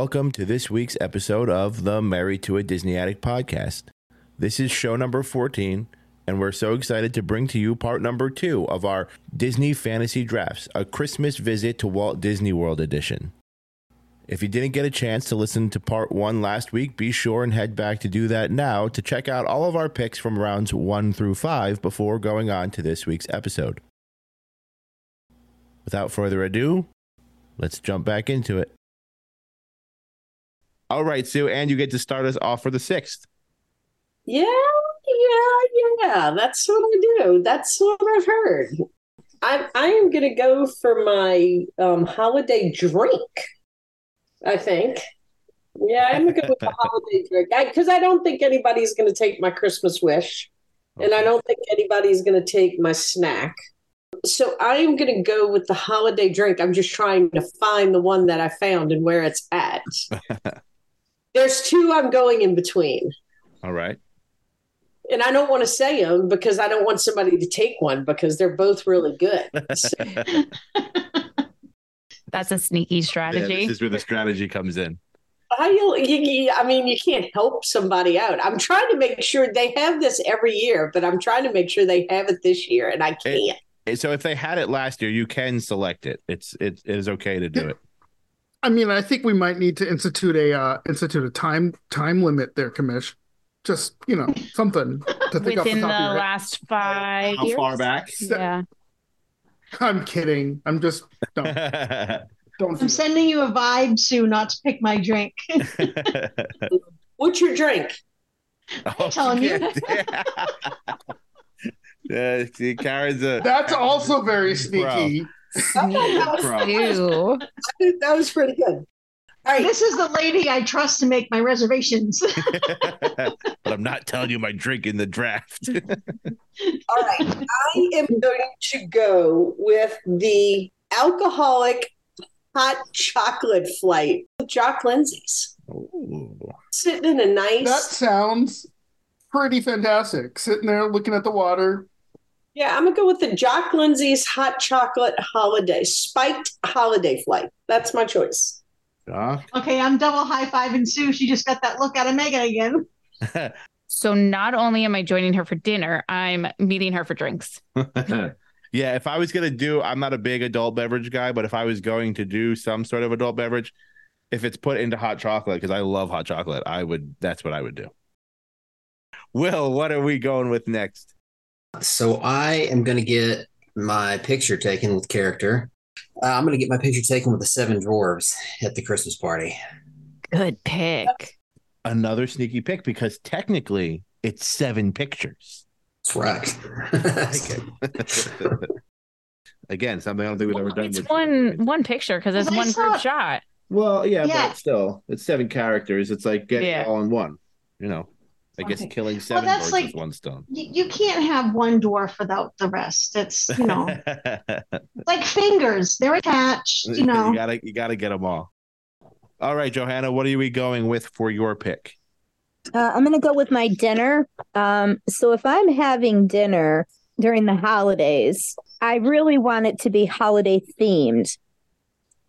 Welcome to this week's episode of the Married to a Disney Addict podcast. This is show number 14, and we're so excited to bring to you part number two of our Disney Fantasy Drafts, a Christmas visit to Walt Disney World edition. If you didn't get a chance to listen to part one last week, be sure and head back to do that now to check out all of our picks from rounds one through five before going on to this week's episode. Without further ado, let's jump back into it. All right, Sue, and you get to start us off for the sixth. Yeah, yeah, yeah. That's what I do. That's what I've heard. I I am gonna go for my um, holiday drink. I think. Yeah, I'm gonna go with the holiday drink because I, I, don't think anybody's gonna take my Christmas wish, okay. and I don't think anybody's gonna take my snack. So I am gonna go with the holiday drink. I'm just trying to find the one that I found and where it's at. There's two I'm going in between. All right. And I don't want to say them because I don't want somebody to take one because they're both really good. That's a sneaky strategy. Yeah, this is where the strategy comes in. I, you, I mean, you can't help somebody out. I'm trying to make sure they have this every year, but I'm trying to make sure they have it this year, and I can't. It, so if they had it last year, you can select it. It's it, it is okay to do it. I mean, I think we might need to institute a uh, institute a time time limit there, Commish. Just you know, something to think within the, the last five. How years? far back? Yeah. I'm kidding. I'm just don't. don't I'm sending you a vibe, Sue, not to pick my drink. What's your drink? I'm oh, telling you. yeah, see, Karen's a. That's also very sneaky. Bro that, was, that was pretty good. All right. This is the lady I trust to make my reservations. but I'm not telling you my drink in the draft. All right. I am going to go with the alcoholic hot chocolate flight with Jock Lindsey's. Ooh. Sitting in a nice. That sounds pretty fantastic. Sitting there looking at the water, yeah, I'm gonna go with the Jock Lindsey's hot chocolate holiday spiked holiday flight. That's my choice. Doc? Okay, I'm double high fiving Sue. She just got that look out of Megan again. so not only am I joining her for dinner, I'm meeting her for drinks. yeah, if I was gonna do, I'm not a big adult beverage guy, but if I was going to do some sort of adult beverage, if it's put into hot chocolate, because I love hot chocolate, I would. That's what I would do. Will, what are we going with next? So I am going to get my picture taken with character. Uh, I'm going to get my picture taken with the seven dwarves at the Christmas party. Good pick. Another sneaky pick because technically it's seven pictures. That's right. Again, something I don't think we've ever done. It's one one picture because it's one group shot. Well, yeah, yeah, but still, it's seven characters. It's like getting yeah. all in one. You know. I guess killing seven well, birds like, with one stone. You, can't have one dwarf without the rest. It's you know, like fingers; they're attached. You know, you gotta you gotta get them all. All right, Johanna, what are we going with for your pick? Uh, I'm going to go with my dinner. Um, so if I'm having dinner during the holidays, I really want it to be holiday themed.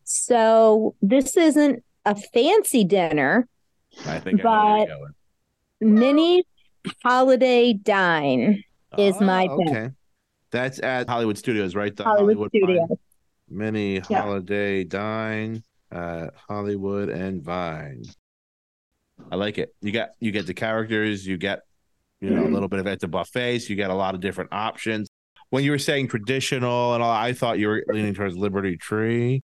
So this isn't a fancy dinner, I think but I Minnie Holiday Dine is oh, my pick. Okay. That's at Hollywood Studios, right? The Hollywood, Hollywood Studios. Vine. Minnie Holiday Dine at Hollywood and Vine. I like it. You got you get the characters, you get you know a mm-hmm. little bit of at the buffets, you get a lot of different options. When you were saying traditional and all, I thought you were leaning towards Liberty Tree.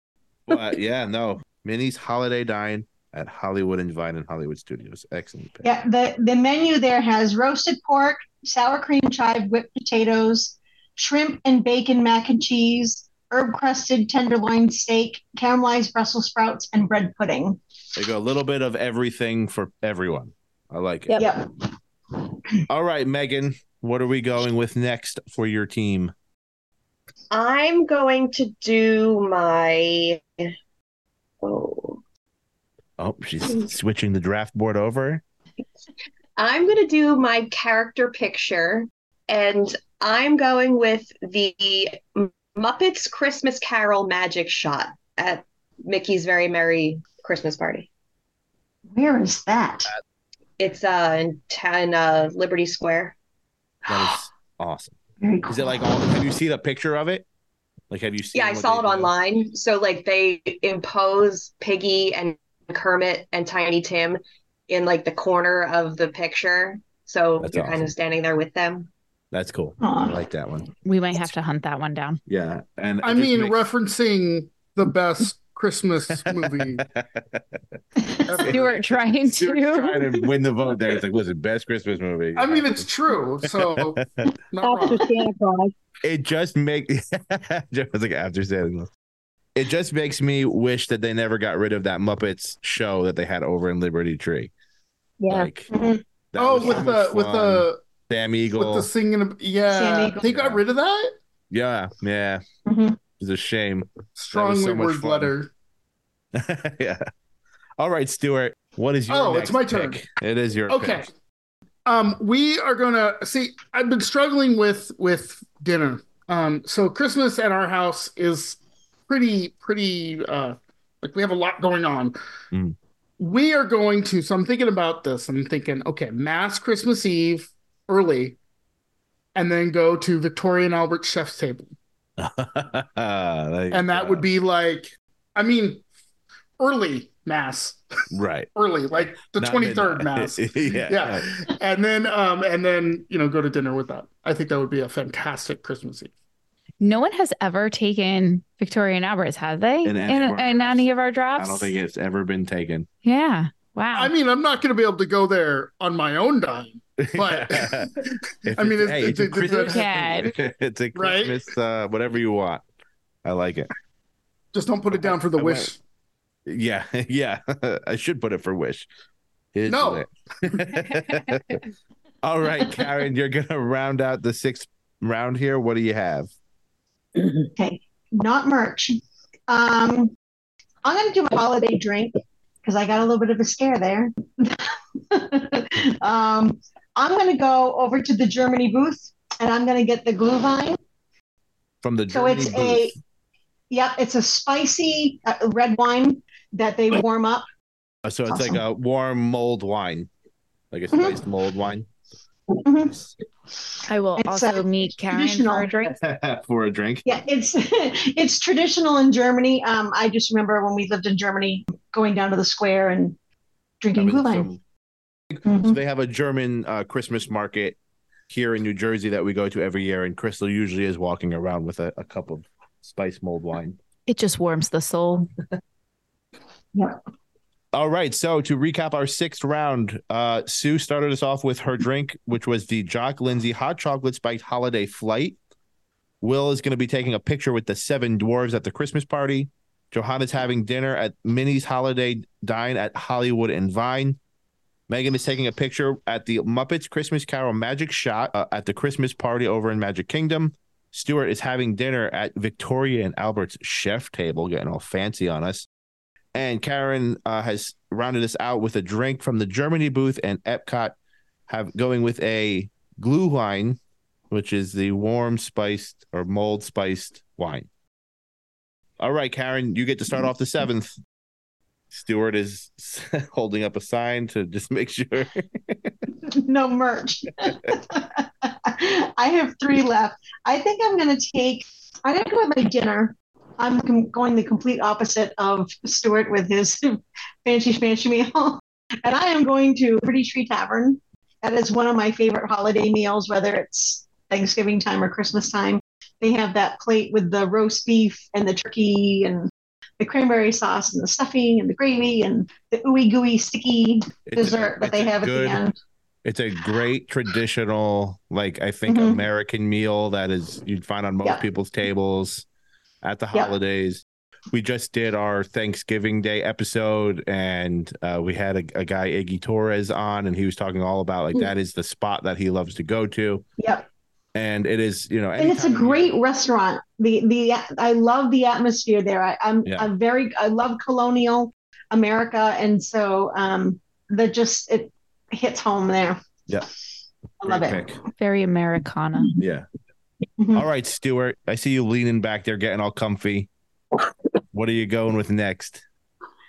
But yeah, no. Minnie's Holiday Dine at Hollywood and Vine and Hollywood Studios. Excellent. Pick. Yeah, the, the menu there has roasted pork, sour cream chive, whipped potatoes, shrimp and bacon mac and cheese, herb crusted tenderloin steak, caramelized Brussels sprouts, and bread pudding. They go a little bit of everything for everyone. I like it. Yep. yep. All right, Megan, what are we going with next for your team? I'm going to do my oh Oh, she's switching the draft board over. I'm going to do my character picture, and I'm going with the Muppets Christmas Carol magic shot at Mickey's Very Merry Christmas Party. Where is that? It's uh in, in uh, Liberty Square. That is awesome. Very cool. Is it like all? Have you seen a picture of it? Like, have you seen? Yeah, I saw it do? online. So like they impose Piggy and Kermit and Tiny Tim in like the corner of the picture. So That's you're kind of standing there with them. That's cool. Aw. I like that one. We might have to hunt that one down. Yeah, and I mean, makes- referencing the best Christmas movie. ever. Stuart trying Stuart to. trying to win the vote there. It's like, listen, best Christmas movie. I mean, it's true. So not After wrong. Santa Claus. it just makes it's like after Santa Claus. It just makes me wish that they never got rid of that Muppets show that they had over in Liberty Tree. Yeah. Like, Mhm. Oh, was so with much the with the Sam Eagle with the singing. Yeah, they got rid of that. yeah, yeah. Mhm. It's a shame. Strongly so much word letter. yeah. All right, Stuart. What is your Oh, next it's my turn. It is your Okay. pick. Um, we are gonna see. I've been struggling with with dinner. Um, so Christmas at our house is pretty pretty. Uh, like we have a lot going on. Mm. We are going to. So I'm thinking about this. I'm thinking, okay, mass Christmas Eve early, and then go to Victoria and Albert Chef's Table, and that would be like, I mean, early mass, right. early like the Not 23rd midnight. mass. yeah. yeah and then um and then you know go to dinner with that i think that would be a fantastic christmas eve No one has ever taken Victoria and Albert's, have they? In In, any of our in any of our I don't think it's ever been taken. Yeah. Wow. i mean i'm not going to be able to go there on my own dime but I mean, it's, it's- hey, it's, it's- a Christmas. it's- It's a Right? Christmas. Uh, whatever you want. I like it. just don't put it down for the I wish Yeah, yeah. I should put it for wish. It's No. lit. All right, Karen, you're gonna round out the sixth round here. What do you have? Okay, not merch. Um, I'm going to do a holiday drink because I got a little bit of a scare there. um, I'm going to go over to the Germany booth and I'm going to get the Glühwein. From the Germany So it's a, booth. yep, it's a spicy uh, red wine that they warm up. Uh, So it's like a warm mulled wine, like a Mhm. spiced mulled wine Mhm. I will It's, also uh, meet Karen for a drink. for a drink. Yeah, it's it's traditional in Germany. Um, I just remember when we lived in Germany, going down to the square and drinking Having Glühwein. some- Mhm. So they have a German uh, Christmas market here in New Jersey that we go to every year, and Crystal usually is walking around with a, a cup of spice mulled wine. It just warms the soul. All right. So to recap our sixth round, uh, Sue started us off with her drink, which was the Jock Lindsey Hot Chocolate Spiked Holiday Flight. Will is going to be taking a picture with the seven dwarves at the Christmas party. Johanna's having dinner at Minnie's Holiday Dine at Hollywood and Vine. Megan is taking a picture at the Muppets Christmas Carol Magic Shot uh, at the Christmas party over in Magic Kingdom. Stuart is having dinner at Victoria and Albert's chef table, getting all fancy on us. And Karen uh, has rounded us out with a drink from the Germany booth, and Epcot have going with a Glühwein, which is the warm spiced or mulled spiced wine. All right, Karen, you get to start off the seventh. Stuart is holding up a sign to just make sure. no merch. I have three left. I think I'm going to take. I didn't go with my dinner. I'm going the complete opposite of Stuart with his fancy schmancy meal, and I am going to Liberty Tree Tavern. That is one of my favorite holiday meals, whether it's Thanksgiving time or Christmas time. They have that plate with the roast beef and the turkey and the cranberry sauce and the stuffing and the gravy and the ooey gooey sticky It's a- dessert that they a have at the end. It's a great traditional, like I think, Mhm. American meal that is you'd find on most Yeah. people's tables at the Yeah. holidays. We just did our Thanksgiving Day episode, and uh, we had a, a guy Iggy Torres on, and he was talking all about like Mm. that is the spot that he loves to go to, Yep. and it is you know, and it's a anytime you- great restaurant. The the I love the atmosphere there. I, I'm Yeah. I'm very I love colonial America, and so um, the just it hits home there. Yeah. I love Great it. Very Americana. Yeah. Mhm. All right, Stuart. I see you leaning back there, getting all comfy. What are you going with next?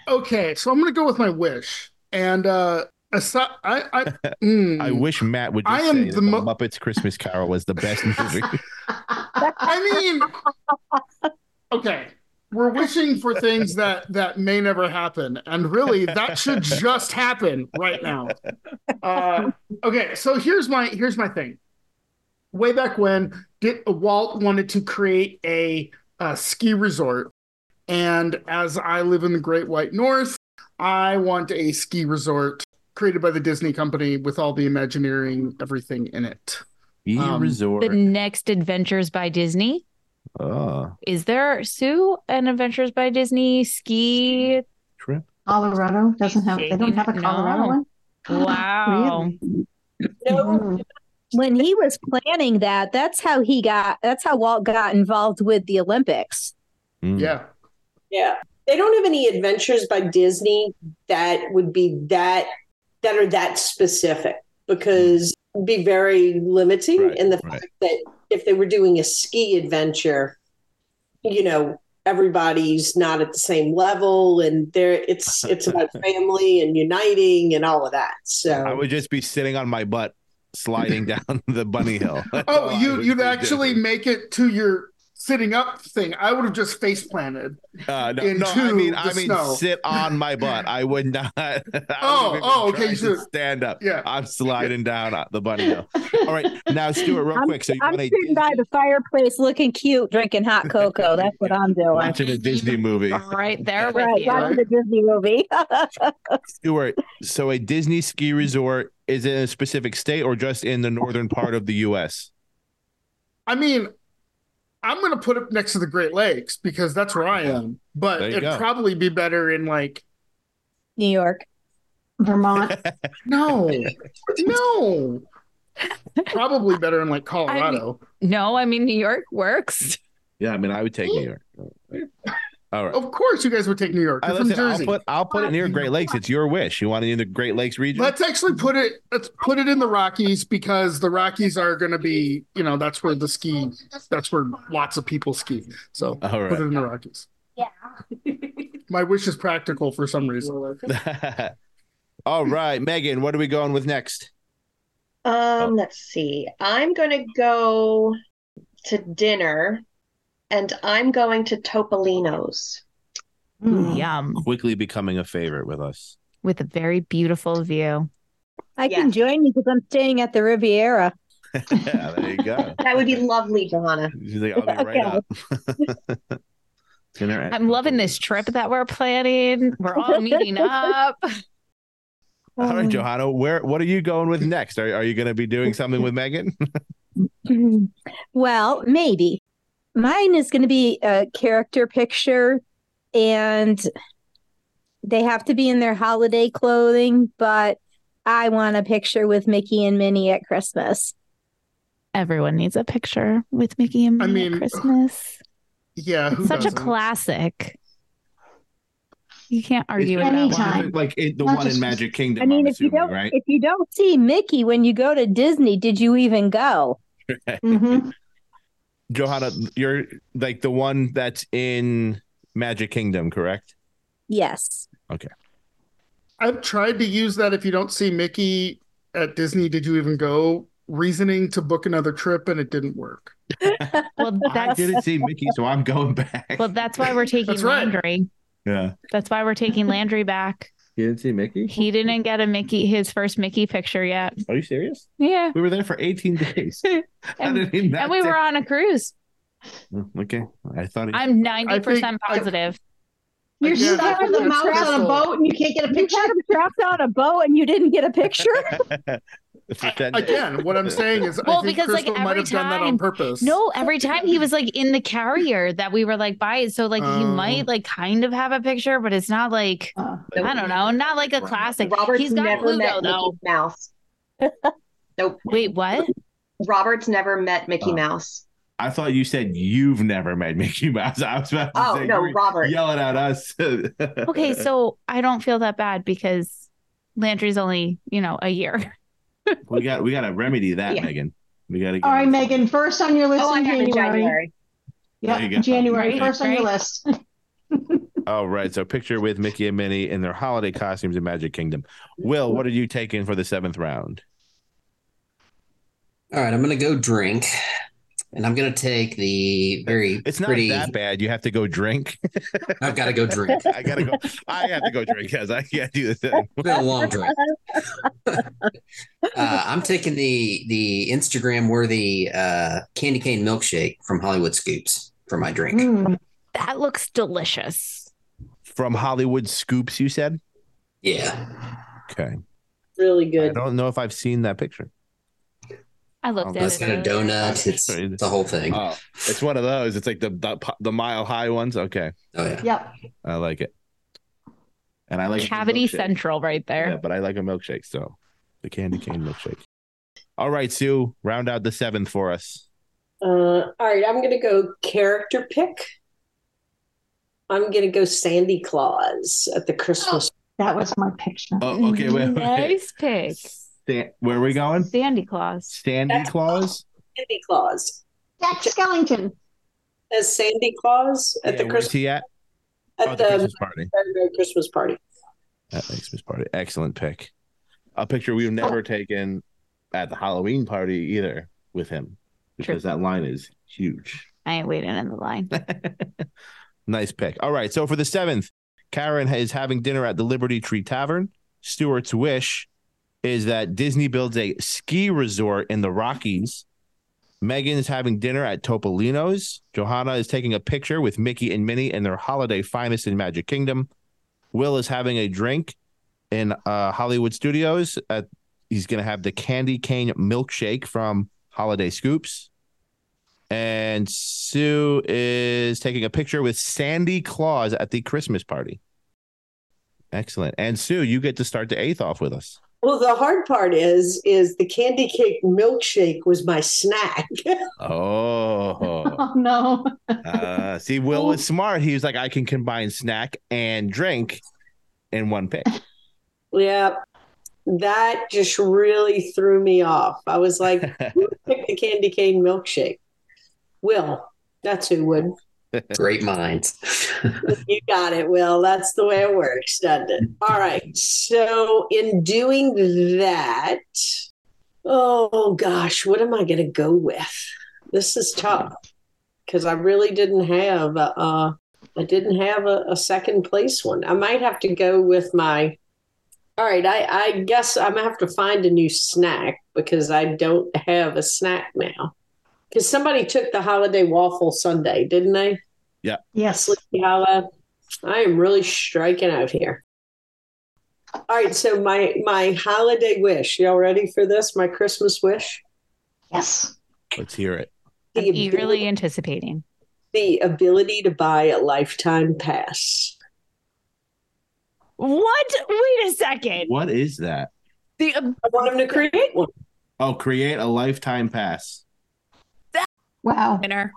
Okay, so I'm gonna go with my wish, and uh, aside, I, I, mm, I wish Matt would just I am say the mo- the Muppets Christmas Carol was the best movie. I mean, okay, we're wishing for things that that may never happen, and really, that should just happen right now. Uh, okay, so here's my here's my thing. Way back when, did, Walt wanted to create a, uh ski resort, and as I live in the Great White North, I want a ski resort created by the Disney company with all the Imagineering, everything in it. Ski Um, Resort. The next Adventures by Disney. oh, Is there Sue an Adventures by Disney ski? trip. Colorado doesn't have. They don't have a Colorado No. one. Wow. Really? No, Mhm. When he was planning that, that's how he got. That's how Walt got involved with the Olympics. Mm. Yeah. yeah. They don't have any adventures by Disney that would be that that are that specific because it'd be very limiting Right, in the right. fact that if they were doing a ski adventure, you know, everybody's not at the same level and there it's it's about family and uniting and all of that. So I would just be sitting on my butt, sliding down the bunny hill. That's Oh, you would you'd actually doing. make it to your sitting up thing. I would have just face planted. Uh, no, no, I into mean, the I mean, snow. sit on my butt. I would not. I Oh, oh, okay, try to so- stand up. Yeah. I'm sliding down the bunny hill. All right, now Stuart, real I'm, quick. So you I'm want a sitting by the fireplace, looking cute, drinking hot cocoa. That's what I'm doing. watching a Disney movie, Right there with Right, you. watching the Disney movie. Stuart? So a Disney ski resort is it in a specific state or just in the northern part of the U.S.? I mean, I'm gonna put it next to the Great Lakes because that's where I am. But it'd go. probably be better in like New York. Vermont. no, no. Probably better in like Colorado. No, I mean New York works. Yeah, I mean, I would take New York. All right. Of course, you guys would take New York. I You're from listen, I'll Jersey. put I'll put it near Great Lakes. It's your wish. You want it in the Great Lakes region? Let's actually put it. Let's put it in the Rockies because the Rockies are going to be, you know, that's where the ski. That's where lots of people ski. So All put it in the Rockies. Yeah. My wish is practical for some reason. All right, Megan, what are we going with next? Um, let's see. I'm going to go to dinner and I'm going to Topolino's. Mm. Yum. Quickly becoming a favorite with us. With a very beautiful view. I can join you because I'm staying at the Riviera. yeah, there you go. That would be lovely, Johanna. She's like, I'll be right up. I'm loving this trip that we're planning. We're all meeting up. All right, Johanna, where what are you going with next? Are, are you going to be doing something with Megan? well, maybe. Mine is going to be a character picture, and they have to be in their holiday clothing, but I want a picture with Mickey and Minnie at Christmas. Everyone needs a picture with Mickey and I Minnie mean, at Christmas. Yeah, who such doesn't? a classic. You can't argue with that Anytime. one. like it, the Not one in Magic Kingdom. I mean, I'm if you don't, right? if you don't see Mickey when you go to Disney, did you even go? Mhm. Johanna, you're like the one that's in Magic Kingdom, correct? Yes. Okay. I've tried to use that. If you don't see Mickey at Disney, did you even go? Reasoning to book another trip, and it didn't work. Well, I that's didn't see Mickey, so I'm going back. well, that's why we're taking That's right. Landry. yeah, That's why we're taking Landry back. You didn't see Mickey. He didn't get a Mickey, his first Mickey picture yet. Are you serious? Yeah, We were there for 18 days. And, he and we were on a cruise. Oh, Okay, I thought he. I'm ninety percent I- positive. You're Again, stuck with a that's mouse on a boat and you can't get a You picture. had him trapped on a boat and you didn't get a picture? for 10 days. Again, what I'm saying is, Well, I think because, like, Crystal might every have done that on time- purpose. No, every time he was like in the carrier that we were like by it. So like he Oh. might like kind of have a picture, but it's not like Uh, I don't know, not like a classic. Robert's He's got never Pluto met though. Mickey Mouse. Nope. Wait, what? Robert's never met Mickey Oh. Mouse. I thought you said you've never made Mickey Mouse. I was about to Oh say no, Robert. yelling at us. Okay, so I don't feel that bad because Landry's only, you know, a year. we got we got to remedy that, Yeah. Megan. We got to. Get. All right, Megan. First on your list Oh, I in in January. January. Yeah, There you go. January. Right, first on your right. list. All right. So picture with Mickey and Minnie in their holiday costumes in Magic Kingdom. Will, what are you taking for the seventh round? All right, I'm gonna go drink, and I'm gonna take the very It's not pretty. that bad. You have to go drink. I've got to go drink. I gotta go. I have to go drink because I can't do the thing. It's been a long drink. uh, I'm taking the the Instagram worthy uh, candy cane milkshake from Hollywood Scoops for my drink. Mm. That looks delicious. From Hollywood Scoops, you said? Yeah, Okay. Really good. I don't know if I've seen that picture. I love Oh, at it's it. got a donut. It's the whole thing. Oh, it's one of those. It's like the the, the mile high ones. Okay. Oh yeah. Yep. I like it. And I like a Cavity. Central right there. Yeah, but I like a milkshake, so the candy cane milkshake. All right, Sue, round out the seventh for us. Uh, all right, I'm going to go character pick. I'm going to go Sandy Claus at the Christmas. That was my picture. Oh, okay, wait, wait. Nice pick. Stan- where are we going? Sandy Claus. Sandy That's- Claus? Sandy Claus Jack Skellington. as Sandy Claus at Yeah, the where's Christmas he at? at Oh, the the Christmas party. February Christmas party. At the Christmas party. Excellent pick. A picture we've never oh. taken at the Halloween party either with him because that line is huge. I ain't waiting in the line. nice pick. All right. So for the seventh, Karen is having dinner at the Liberty Tree Tavern. Stuart's wish is that Disney builds a ski resort in the Rockies. Megan is having dinner at Topolino's. Johanna is taking a picture with Mickey and Minnie in their holiday finest in Magic Kingdom. Will is having a drink in uh, Hollywood Studios. At, he's going to have the candy cane milkshake from Holiday Scoops. And Sue is taking a picture with Sandy Claus at the Christmas party. Excellent. And Sue, you get to start the eighth off with us. Well, the hard part is is the candy cake milkshake was my snack. Oh, Oh no. uh, see, Will was smart. He was like, I can combine snack and drink in one pick. yeah, that just really threw me off. I was like, who picked the candy cane milkshake? Will, that's who would. Great minds. You got it, Will. That's the way it works, doesn't it? All right. So, in doing that, oh gosh, what am I going to go with? This is tough because I really didn't have a, uh, I didn't have a, a second place one. I might have to go with my. All right, I, I guess I'm gonna have to find a new snack because I don't have a snack now. Because somebody took the holiday waffle sundae, didn't they? Yeah. Yes. Sleepy Hollow. I am really striking out here. All right, so my my holiday wish. Y'all ready for this? My Christmas wish. Yes. Let's hear it. I'm The eagerly ability, anticipating. the ability to buy a lifetime pass. What? Wait a second. What is that? The I want him to create one. Oh, create a lifetime pass. Wow. winner.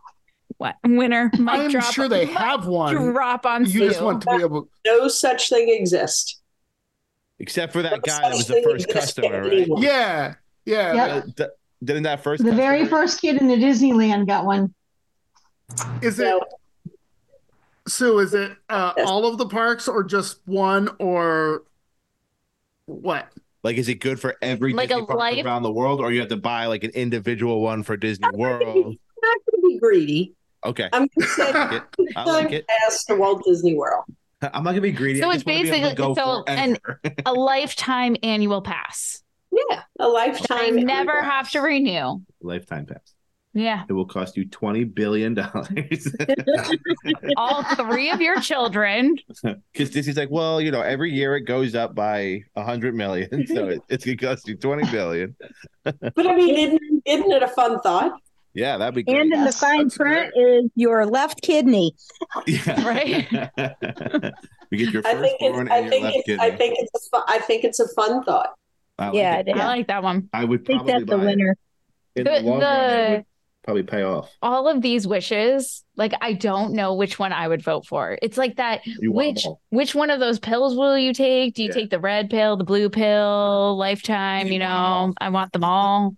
What winner? Mic I'm drop. sure they have one. Drop on You just Sue. want to be able. No such thing exists. Except for No that guy that was the first customer, right? anyone. Yeah. Yeah. Yep. Uh, th- didn't that first The very first kid in the Disneyland got one. Is it So, Sue? Is it uh, Yes. all of the parks or just one or what? Like, is it good for every Like Disney a park life- around the world, or you have to buy like an individual one for Disney World? I'm not going to be greedy. Okay, I'm going to say I like it. pass to Walt Disney World. I'm not gonna be greedy. So I it's just wanna to basically- go so- and- A lifetime annual pass. Yeah, a lifetime. I never have to renew. lifetime pass. Yeah. It will cost you twenty billion dollars. All three of your children. Because Disney's like, well, you know, every year it goes up by a hundred million, so it, it's gonna cost you twenty billion. But I mean, isn't, isn't it a fun thought? Yeah, that'd be great. And in the fine that's print is your left kidney. Yeah. Right. you get your I think firstborn it's. I your think left it's. kidney. I think it's. A fun, I think it's a fun thought. I like Yeah, it. it is. I like that one. I would I think that's the buy it. winner. In The- the, long the- would probably pay off. All of these wishes, like I don't know which one I would vote for. It's like that. You Which which one of those pills will you take? Do you Yeah. take the red pill, the blue pill, lifetime? You know, I want them all.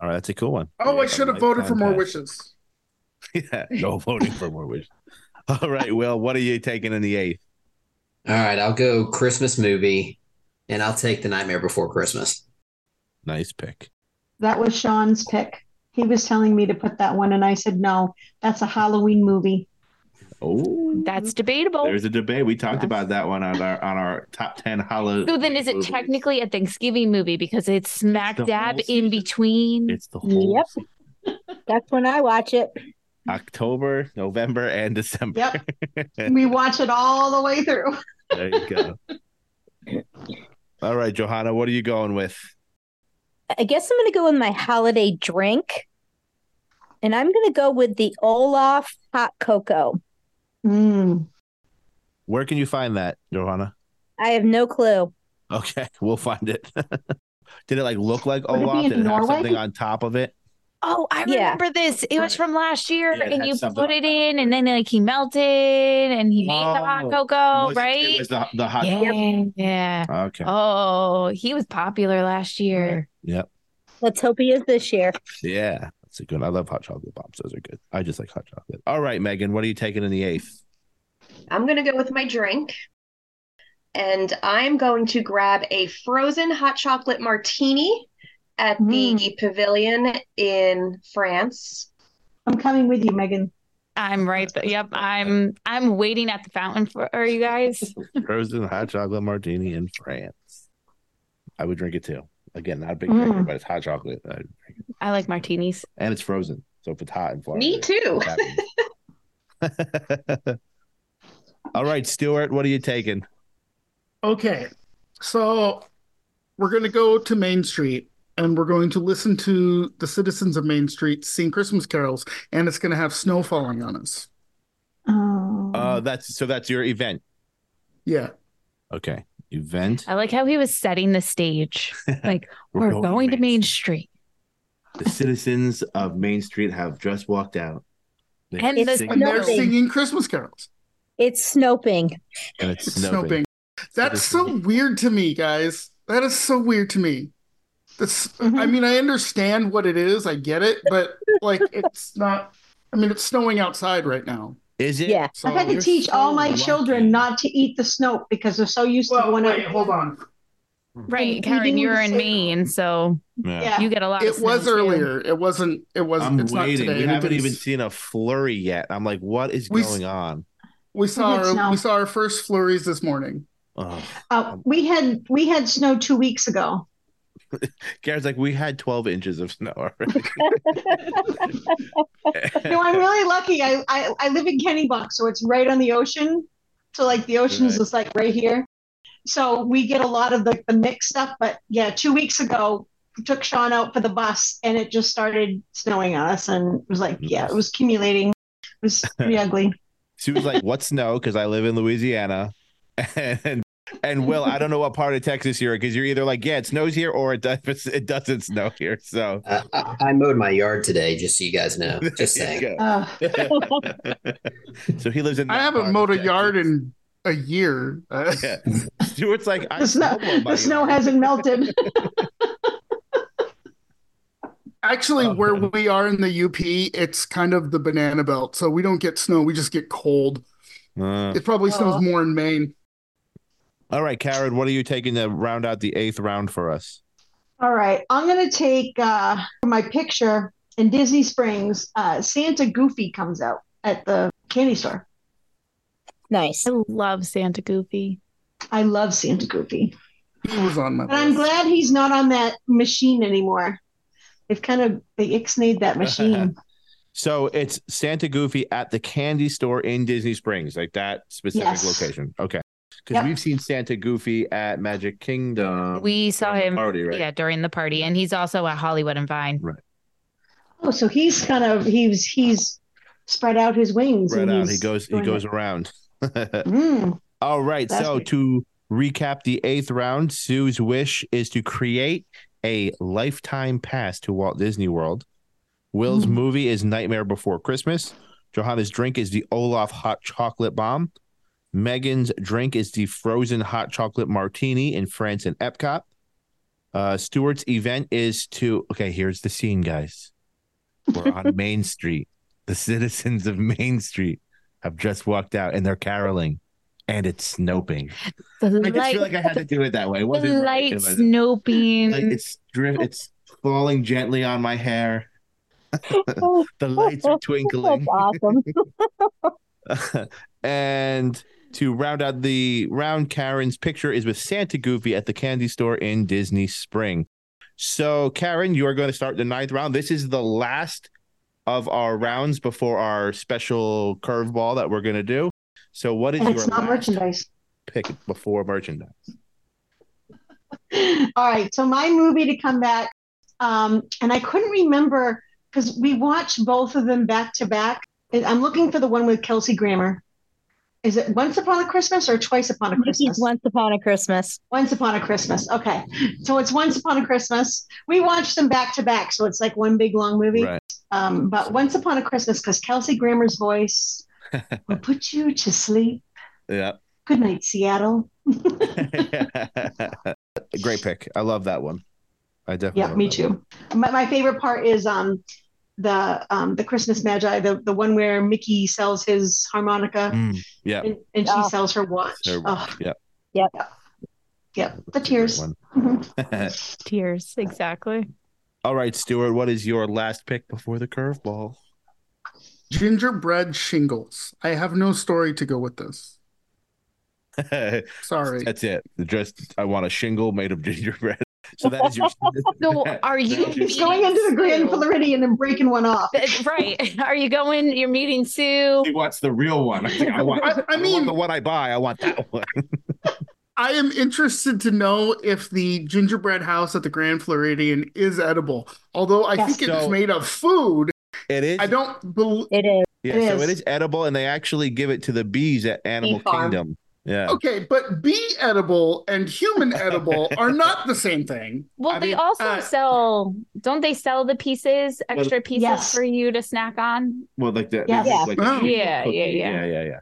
All right, that's a cool one. Oh, I should have voted for more pass. wishes. Yeah, no voting for more wishes. All right, Will, what are you taking in the eighth? All right, I'll go Christmas movie, and I'll take The Nightmare Before Christmas. Nice pick. That was Sean's pick. He was telling me to put that one, and I said no. That's a Halloween movie. Oh, That's debatable. there's a debate. We talked Yes. about that one on our on our top ten Halloween. So then, is it movies. technically a Thanksgiving movie because it's smack the dab in between? It's the whole Yep. se- That's when I watch it. October, November, and December. Yep. we watch it all the way through. There you go. All right, Johanna, what are you going with? I guess I'm going to go with my holiday drink. And I'm going to go with the Olaf hot cocoa. Mm. Where can you find that, Johanna? I have no clue. Okay, we'll find it. Did it like look like Would Olaf? in Did it have Norway? something on top of it? Oh, I Yeah. remember this. It was from last year, Yeah, and you something put it in, and then like he melted, and he made the hot Oh, cocoa, Was right? It was the, the hot. yeah, yeah. Okay. Oh, he was popular last year. Yep. Let's hope he is this year. Yeah. That's a good. I love hot chocolate bombs. Those are good. I just like hot chocolate. All right, Megan, what are you taking in the eighth? I'm going to go with my drink. And I'm going to grab a frozen hot chocolate martini at the mm. pavilion in France. I'm coming with you, Megan. I'm right. Th- yep. I'm I'm waiting at the fountain for are you guys. Frozen hot chocolate martini in France. I would drink it too. Again, not a big Mm. but it's hot chocolate. I. I like martinis. And it's frozen. So if it's hot and Florida. Me too. All right, Stuart, what are you taking? Okay, so we're going to go to Main Street and we're going to listen to the citizens of Main Street sing Christmas carols, and it's going to have snow falling on us. Oh. Uh that's so that's your event. Yeah. Okay. Event. I like how he was setting the stage. Like we're, going, to Main Street. The citizens of Main Street have just walked out. They And are the singing- And they're singing Christmas carols. It's snoping. and it's It's snowing. snowing. That's so weird to me, guys. That is so weird to me. That's Mhm. I mean, I understand what it is, I get it, but like it's not I mean, it's snowing outside right now. Is it? Yeah. So I've had to teach so all my lucky. children not to eat the snow because they're so used to Well, going wait, out. hold on. Right, And Karen, you're in same- Maine, so Yeah. Yeah. you get a lot. It of was snow, too. earlier. It wasn't it wasn't I'm it's waiting. not today. We haven't didn't even seen a flurry yet. I'm like, what is We going on? We saw had our, we saw our first flurries this morning. Oh. Uh, we had we had snow two weeks ago. Gary's like, we had 12 inches of snow already. No, I'm really lucky. I, I I live in Kennebunk, so it's right on the ocean. So like the ocean's Right. just like right here. So we get a lot of the, the mixed stuff. But yeah, two weeks ago, we took Sean out for the bus and it just started snowing on us and it was like, yeah, it was accumulating. It was pretty ugly. She was like, "What snow?" Because I live in Louisiana, and and Will, I don't know what part of Texas you're because you're either like, "Yeah, it snows here," or it does it doesn't snow here. So Uh, I, I mowed my yard today, just so you guys know. Just saying. Uh, so he lives in. I haven't mowed of a yard in a year. Uh, Yeah. Stuart's like, I the snow, snowballed my the snow hasn't melted. Actually, Oh, where man. we are in the UP, it's kind of the banana belt. So we don't get snow, we just get cold. Uh, It probably Oh. snows more in Maine. All right, Karen, what are you taking to round out the eighth round for us? All right, I'm gonna take uh, my picture in Disney Springs. Uh, Santa Goofy comes out at the candy store. Nice. I love Santa Goofy. I love Santa Goofy, He was on my but I'm glad he's not on that machine anymore. They've kind of they ixnayed that machine. So it's Santa Goofy at the candy store in Disney Springs, like that specific Yes. location. Okay. Because Yep. we've seen Santa Goofy at Magic Kingdom. We saw him, Party, right? yeah, during the party, and he's also at Hollywood and Vine. Right. Oh, so he's kind of he's he's spread out his wings. Right and out. He goes he goes it. around. Mm, All right. That's so great. to recap the eighth round, Sue's wish is to create a lifetime pass to Walt Disney World. Will's Mm. movie is Nightmare Before Christmas. Johanna's drink is the Olaf hot chocolate bomb. Megan's drink is the frozen hot chocolate martini in France and Epcot. Uh, Stuart's event is to okay. Here's the scene, guys. We're on Main Street. The citizens of Main Street have just walked out and they're caroling and it's snoping. The I just light, feel like I had to do it that way. It wasn't right. light It was- snoping. like it's dri- it's falling gently on my hair. the lights are twinkling. That's awesome. and to round out the round, Karen's picture is with Santa Goofy at the candy store in Disney Spring. So, Karen, you are going to start the ninth round. This is the last of our rounds before our special curveball that we're going to do. So, what is And your not merchandise. pick before merchandise? All right. So my movie to come back, um, and I couldn't remember because we watched both of them back to back. I'm looking for the one with Kelsey Grammer. Is it Once Upon a Christmas or Twice Upon a Christmas? Mickey's Once Upon a Christmas. Once Upon a Christmas. Okay. So it's Once Upon a Christmas. We watched them back to back. So it's like one big long movie. Right. Um, but Once Upon a Christmas, because Kelsey Grammer's voice will put you to sleep. Yeah. Good night, Seattle. Great pick. I love that one. I definitely. Yeah, me that too. My, my favorite part is um the um the Christmas Magi, the the one where Mickey sells his harmonica. Mm, yeah. and, and she Oh. sells her watch. Her- Oh, yeah. yep, the tears. Mhm. Tears, exactly. All right, Stuart, what is your last pick before the curveball? Gingerbread shingles. I have no story to go with this. Sorry. That's it. Just I want a shingle made of gingerbread. So that is your. So are you He's going into the Grand Floridian and breaking one off. Right. Are you going? You're meeting Sue. He wants the real one. I, think I want. I- I I, mean- want the one I buy. I want that one. I am interested to know if the gingerbread house at the Grand Floridian is edible. Although I Yes. think it's So- made of food, It is. I don't believe. It is. Yeah, it so is. it is edible, and they actually give it to the bees at Animal farm. Kingdom. Yeah. Okay, but bee edible and human edible are not the same thing. Well, I they mean, also uh, sell. Don't they sell the pieces, extra pieces Yes. for you to snack on? Well, like the, Yes. like, like Oh. sheep Yeah, yeah, yeah. yeah, yeah, yeah.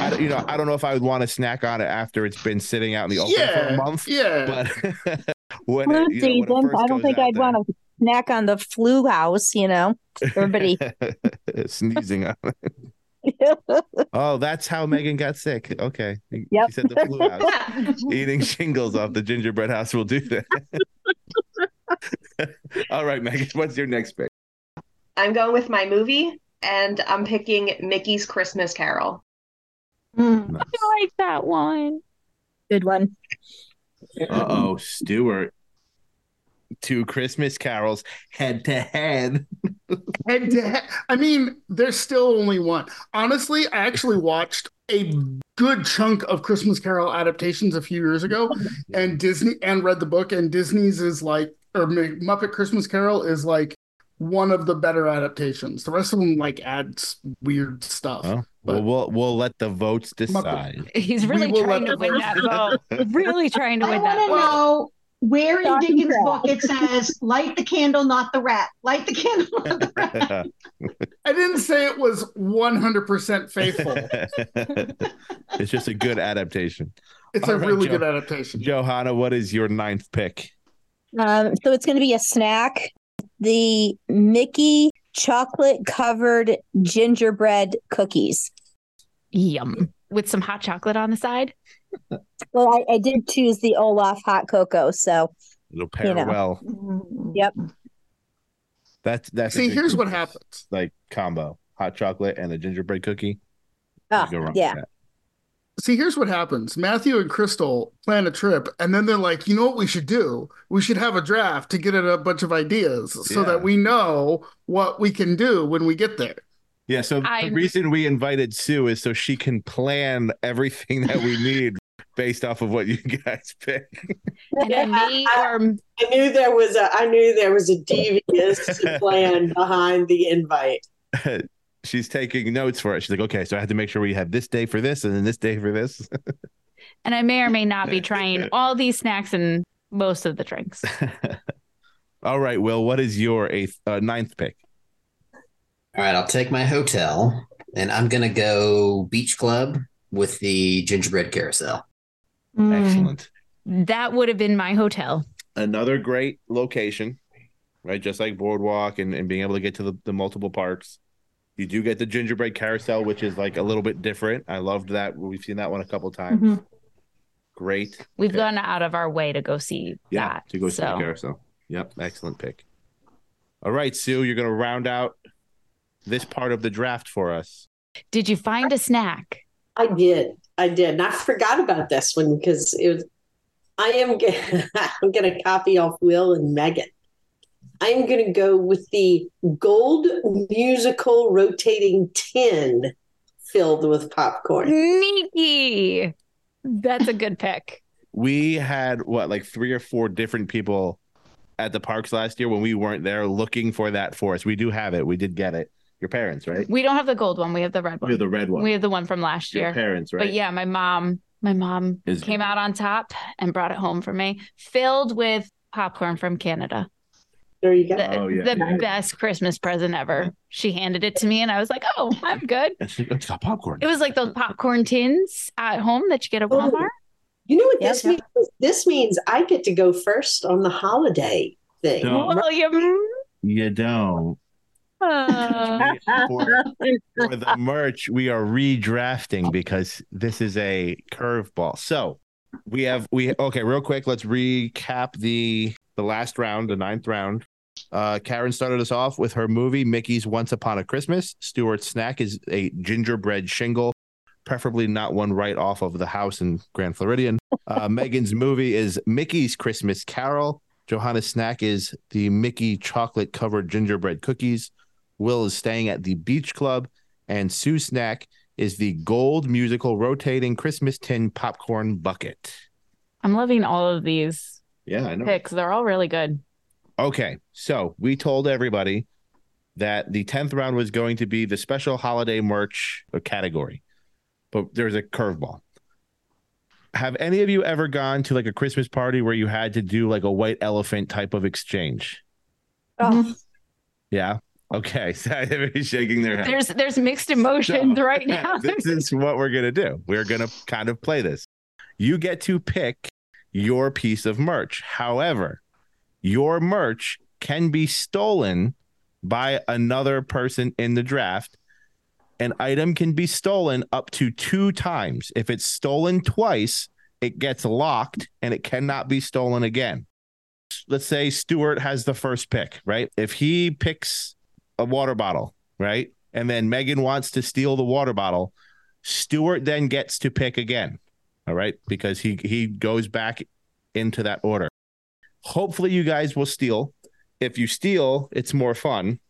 I, you know, I don't know if I would want to snack on it after it's been sitting out in the open for a month. yeah. But when Flu you know, season. first I don't think I'd want to snack on the flu house, you know. Everybody. sneezing on it. Oh, that's how Megan got sick. Okay. She Yep. said the flu house. Eating shingles off the gingerbread house will do that. All right, Megan, what's your next pick? I'm going with my movie, and I'm picking Mickey's Christmas Carol. Mm. I like that one. Good one. Uh oh, Stuart. Two Christmas carols head to head. Head to head. I mean, there's still only one. Honestly, I actually watched a good chunk of Christmas Carol adaptations a few years ago, and Disney and read the book. And Disney's is like, or Muppet Christmas Carol is like one of the better adaptations. The rest of them like adds weird stuff. Oh, well, we'll we'll let the votes decide. He's really trying to win that vote. Really trying to I win want that to vote. know where in Dickens' trap. book it says, light the candle, not the rat. Light the candle, not the rat. I didn't say it was 100% faithful. it's just a good adaptation. It's All a right, really Joe. good adaptation. Johanna, what is your ninth pick? Um, so it's going to be a snack. The Mickey chocolate covered gingerbread cookies. Yum. With some hot chocolate on the side. Well, I, I did choose the Olaf hot cocoa, so It'll pair know. well. Mm-hmm. yep. That's that's See, here's what happens. Like combo, hot chocolate and a gingerbread cookie. Oh, go wrong with yeah. that. See, here's what happens. Matthew and Crystal plan a trip, and then they're like, you know what we should do? We should have a draft to get at a bunch of ideas so Yeah. that we know what we can do when we get there. Yeah, so the I'm- reason we invited Sue is so she can plan everything that we need based off of what you guys pick. And I may or I knew there was a I knew there was a devious plan behind the invite. She's taking notes for it. She's like, okay, so I had to make sure we have this day for this and then this day for this. and I may or may not be trying all these snacks and most of the drinks. All right, Will, what is your eighth, uh, ninth pick? All right, I'll take my hotel and I'm going to go beach club with the gingerbread carousel. Mm. Excellent. That would have been my hotel. Another great location, right? Just like Boardwalk and, and being able to get to the, the multiple parks. You do get the gingerbread carousel, which is like a little bit different. I loved that. We've seen that one a couple times. Mhm. Great. We've Okay. gone out of our way to go see Yeah, that. to go see the carousel. Yep, excellent pick. All right, Sue, you're going to round out this part of the draft for us. did you find a snack? I did. I did. And I forgot about this one because it was I am g- I'm gonna copy off Will and Megan. I am gonna go with the gold musical rotating tin filled with popcorn. Sneaky. That's a good pick. We had what, like three or four different people at the parks last year when we weren't there looking for that for us. We do have it. We did get it. Your parents, right? We don't have the gold one. We have the red one. We have the red one. We have the one from last Your year. parents, right? But yeah, my mom, my mom Is- came out on top and brought it home for me, filled with popcorn from Canada. There you go. The, Oh, yeah. the Yeah. best Christmas present ever. She handed it to me, and I was like, "Oh, I'm good." It's, it's got popcorn. It was like those popcorn tins at home that you get at Oh. You know what Yep, this yep. means? This means I get to go first on the holiday thing. No. William. you don't. For, for the merch, we are redrafting because this is a curveball. So we have we okay, real quick, let's recap the the last round, the ninth round. Uh Karen started us off with her movie Mickey's Once Upon a Christmas. Stuart's snack is a gingerbread shingle, preferably not one right off of the house in Grand Floridian. Uh, Megan's movie is Mickey's Christmas Carol. Johanna's snack is the Mickey chocolate covered gingerbread cookies. Will is staying at the beach club, and Sue's snack is the gold musical rotating Christmas tin popcorn bucket. I'm loving all of these Yeah, I know. picks. They're all really good. Okay, so we told everybody that the 10th round was going to be the special holiday merch category, but there's a curveball. Have any of you ever gone to like a Christmas party where you had to do like a white elephant type of exchange? Oh, Yeah. Okay. So everybody's shaking their head. There's there's mixed emotions So, right now. this is what we're gonna do. We're gonna kind of play this. You get to pick your piece of merch. However, your merch can be stolen by another person in the draft. An item can be stolen up to two times. If it's stolen twice, it gets locked and it cannot be stolen again. Let's say Stuart has the first pick, right? If he picks a water bottle, right? And then Megan wants to steal the water bottle. Stuart then gets to pick again. All right. Because he he goes back into that order. Hopefully you guys will steal. If you steal, it's more fun.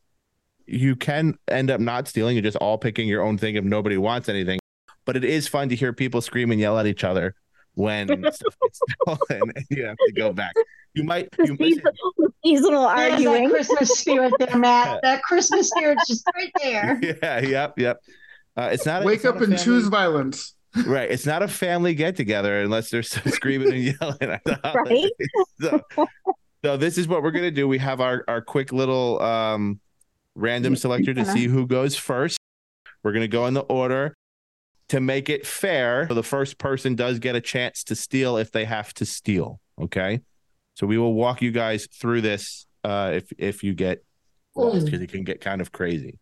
You can end up not stealing. You're just all picking your own thing if nobody wants anything. But it is fun to hear people scream and yell at each other when stuff gets stolen and you have to go back. You might you might seasonal, seasonal There's that arguing. Christmas spirit there, Matt. That Christmas spirit's just right there. yeah, yep, yep. Uh, it's not. a- Wake it's not up a and family- choose violence. Right. It's not a family get together unless there's some screaming and yelling at the holidays. So, so this is what we're gonna do. We have our our quick little um random selector to see who goes first. We're gonna go in the order to make it fair. So the first person does get a chance to steal if they have to steal. Okay. So we will walk you guys through this uh if if you get lost because it can get kind of crazy.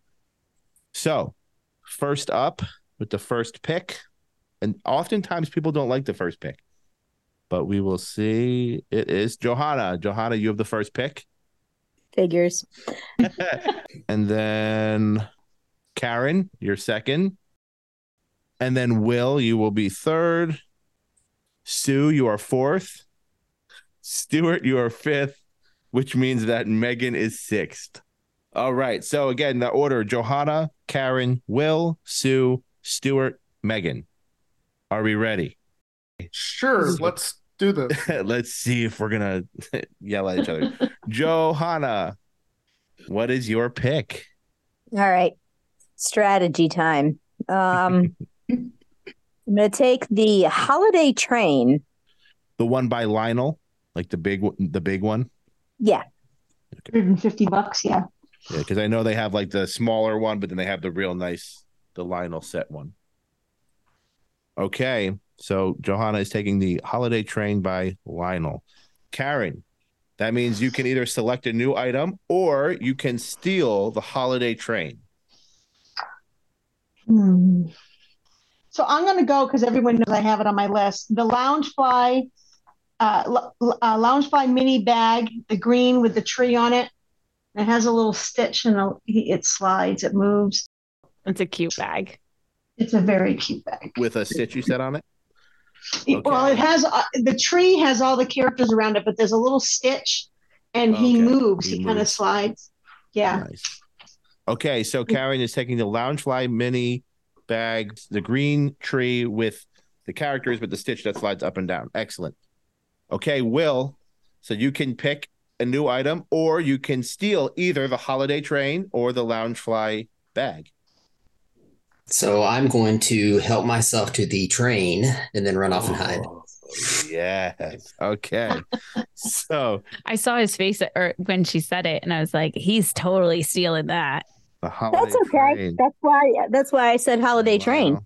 So first up with the first pick, and oftentimes people don't like the first pick, but we will see. It is Johanna. Johanna, you have the first pick, Figures. and then Karen, you're second, and then Will, you will be third. Sue, you are fourth. Stuart, you are fifth, which means that Megan is sixth. All right. So again, the order: Johanna, Karen, Will, Sue, Stuart, Megan. Are we ready? Sure, let's do this. Let's see if we're gonna yell at each other. Johanna, what is your pick? All right. Strategy time. Um, I'm going to take the holiday train. The one by Lionel, like the big, one- the big one. Yeah. 150 bucks, yeah. Yeah, because I know they have like the smaller one, but then they have the real nice, the Lionel set one. Okay, so Johanna is taking the holiday train by Lionel. Karen, that means you can either select a new item or you can steal the holiday train. Hmm. So I'm going to go because everyone knows I have it on my list. The Loungefly, uh, l- l- uh, Loungefly mini bag, the green with the tree on it. It has a little stitch and a, it slides, it moves. It's a cute bag. It's a very cute bag. With a stitch you said on it? Well, it has uh, the tree has all the characters around it, but there's a little stitch, and he moves. He He, kind of slides. Yeah. Nice. Okay, so Karen is taking the Loungefly mini bag, the green tree with the characters with the stitch that slides up and down. Excellent. Okay, Will, so you can pick a new item or you can steal either the holiday train or the Loungefly bag. So I'm going to help myself to the train and then run off and hide. Oh, yes. Okay. so I saw his face at, or when she said it, and I was like, he's totally stealing that. the holiday That's okay. train. That's why. That's why I said holiday train.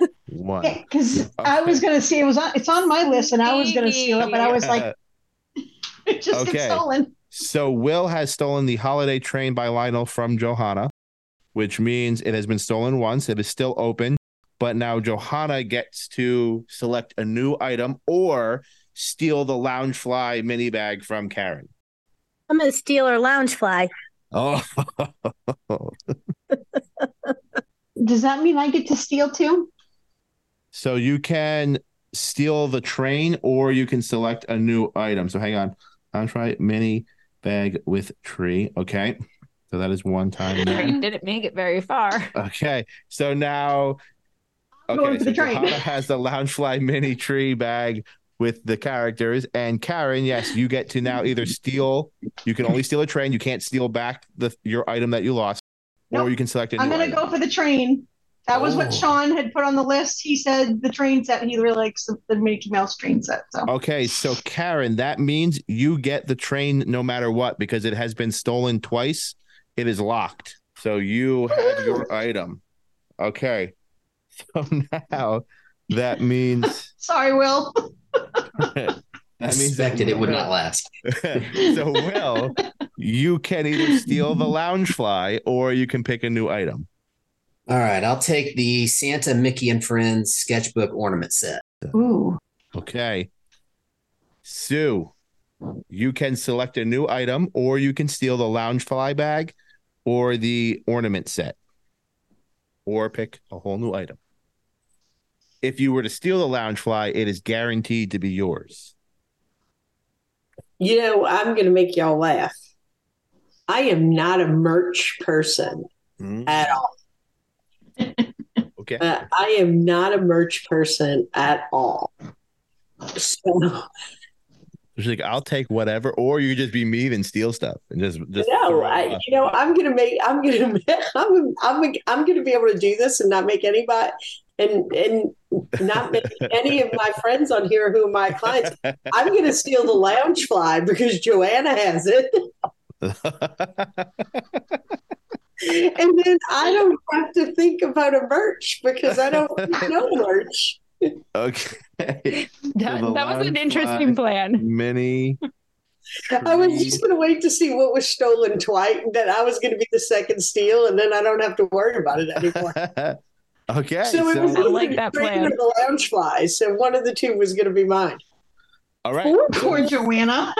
Wow. One. Because I was gonna see it was on it's on my list and I was gonna steal it, but I was like, it just Okay. gets stolen. So Will has stolen the holiday train by Lionel from Johanna, which means it has been stolen once. It is still open, but now Johanna gets to select a new item or steal the Loungefly mini bag from Karen. I'm gonna steal her Loungefly. Oh, Does that mean I get to steal too? So you can steal the train or you can select a new item. So hang on. Loungefly mini bag with tree. Okay. So that is one time. there. Train didn't make it very far. Okay, so now, I'm going okay, for so the train. Johanna has the Loungefly mini tree bag with the characters, and Karen, yes, you get to now either steal. You can only steal a train. You can't steal back the your item that you lost, or you can select a I'm gonna item. go for the train. That was Oh. what Sean had put on the list. He said the train set. He really likes the, the Mickey Mouse train set. So Okay, so Karen, that means you get the train no matter what because it has been stolen twice. It is locked, so you have your item. Okay, so now that means sorry, Will. that I means suspected it would not last. so Will, you can either steal the Loungefly or you can pick a new item. All right, I'll take the Santa Mickey and Friends sketchbook ornament set. Ooh. Okay. Sue, you can select a new item or you can steal the Loungefly bag or the ornament set or pick a whole new item. If you were to steal the Loungefly, it is guaranteed to be yours. You know, I'm going to make y'all laugh. I am not a merch person Mm, at all. Okay. Uh, I am not a merch person at all. So, She's like, I'll take whatever, or you just be mean and steal stuff and just just no, I, you know, I'm gonna make, I'm gonna, I'm, I'm, I'm gonna be able to do this and not make anybody, and and not make any of my friends on here who are my clients. I'm gonna steal the Loungefly because Joanna has it, and then I don't have to think about a merch because I don't know merch. okay. That, that was an Loungefly. interesting plan. Mini. I was just gonna wait to see what was stolen twice. That I was gonna be the second steal, and then I don't have to worry about it anymore. okay. So it was so- I like either that the plan. or the Loungeflies, So one of the two was going to be mine. all right. Poor, poor Joanna.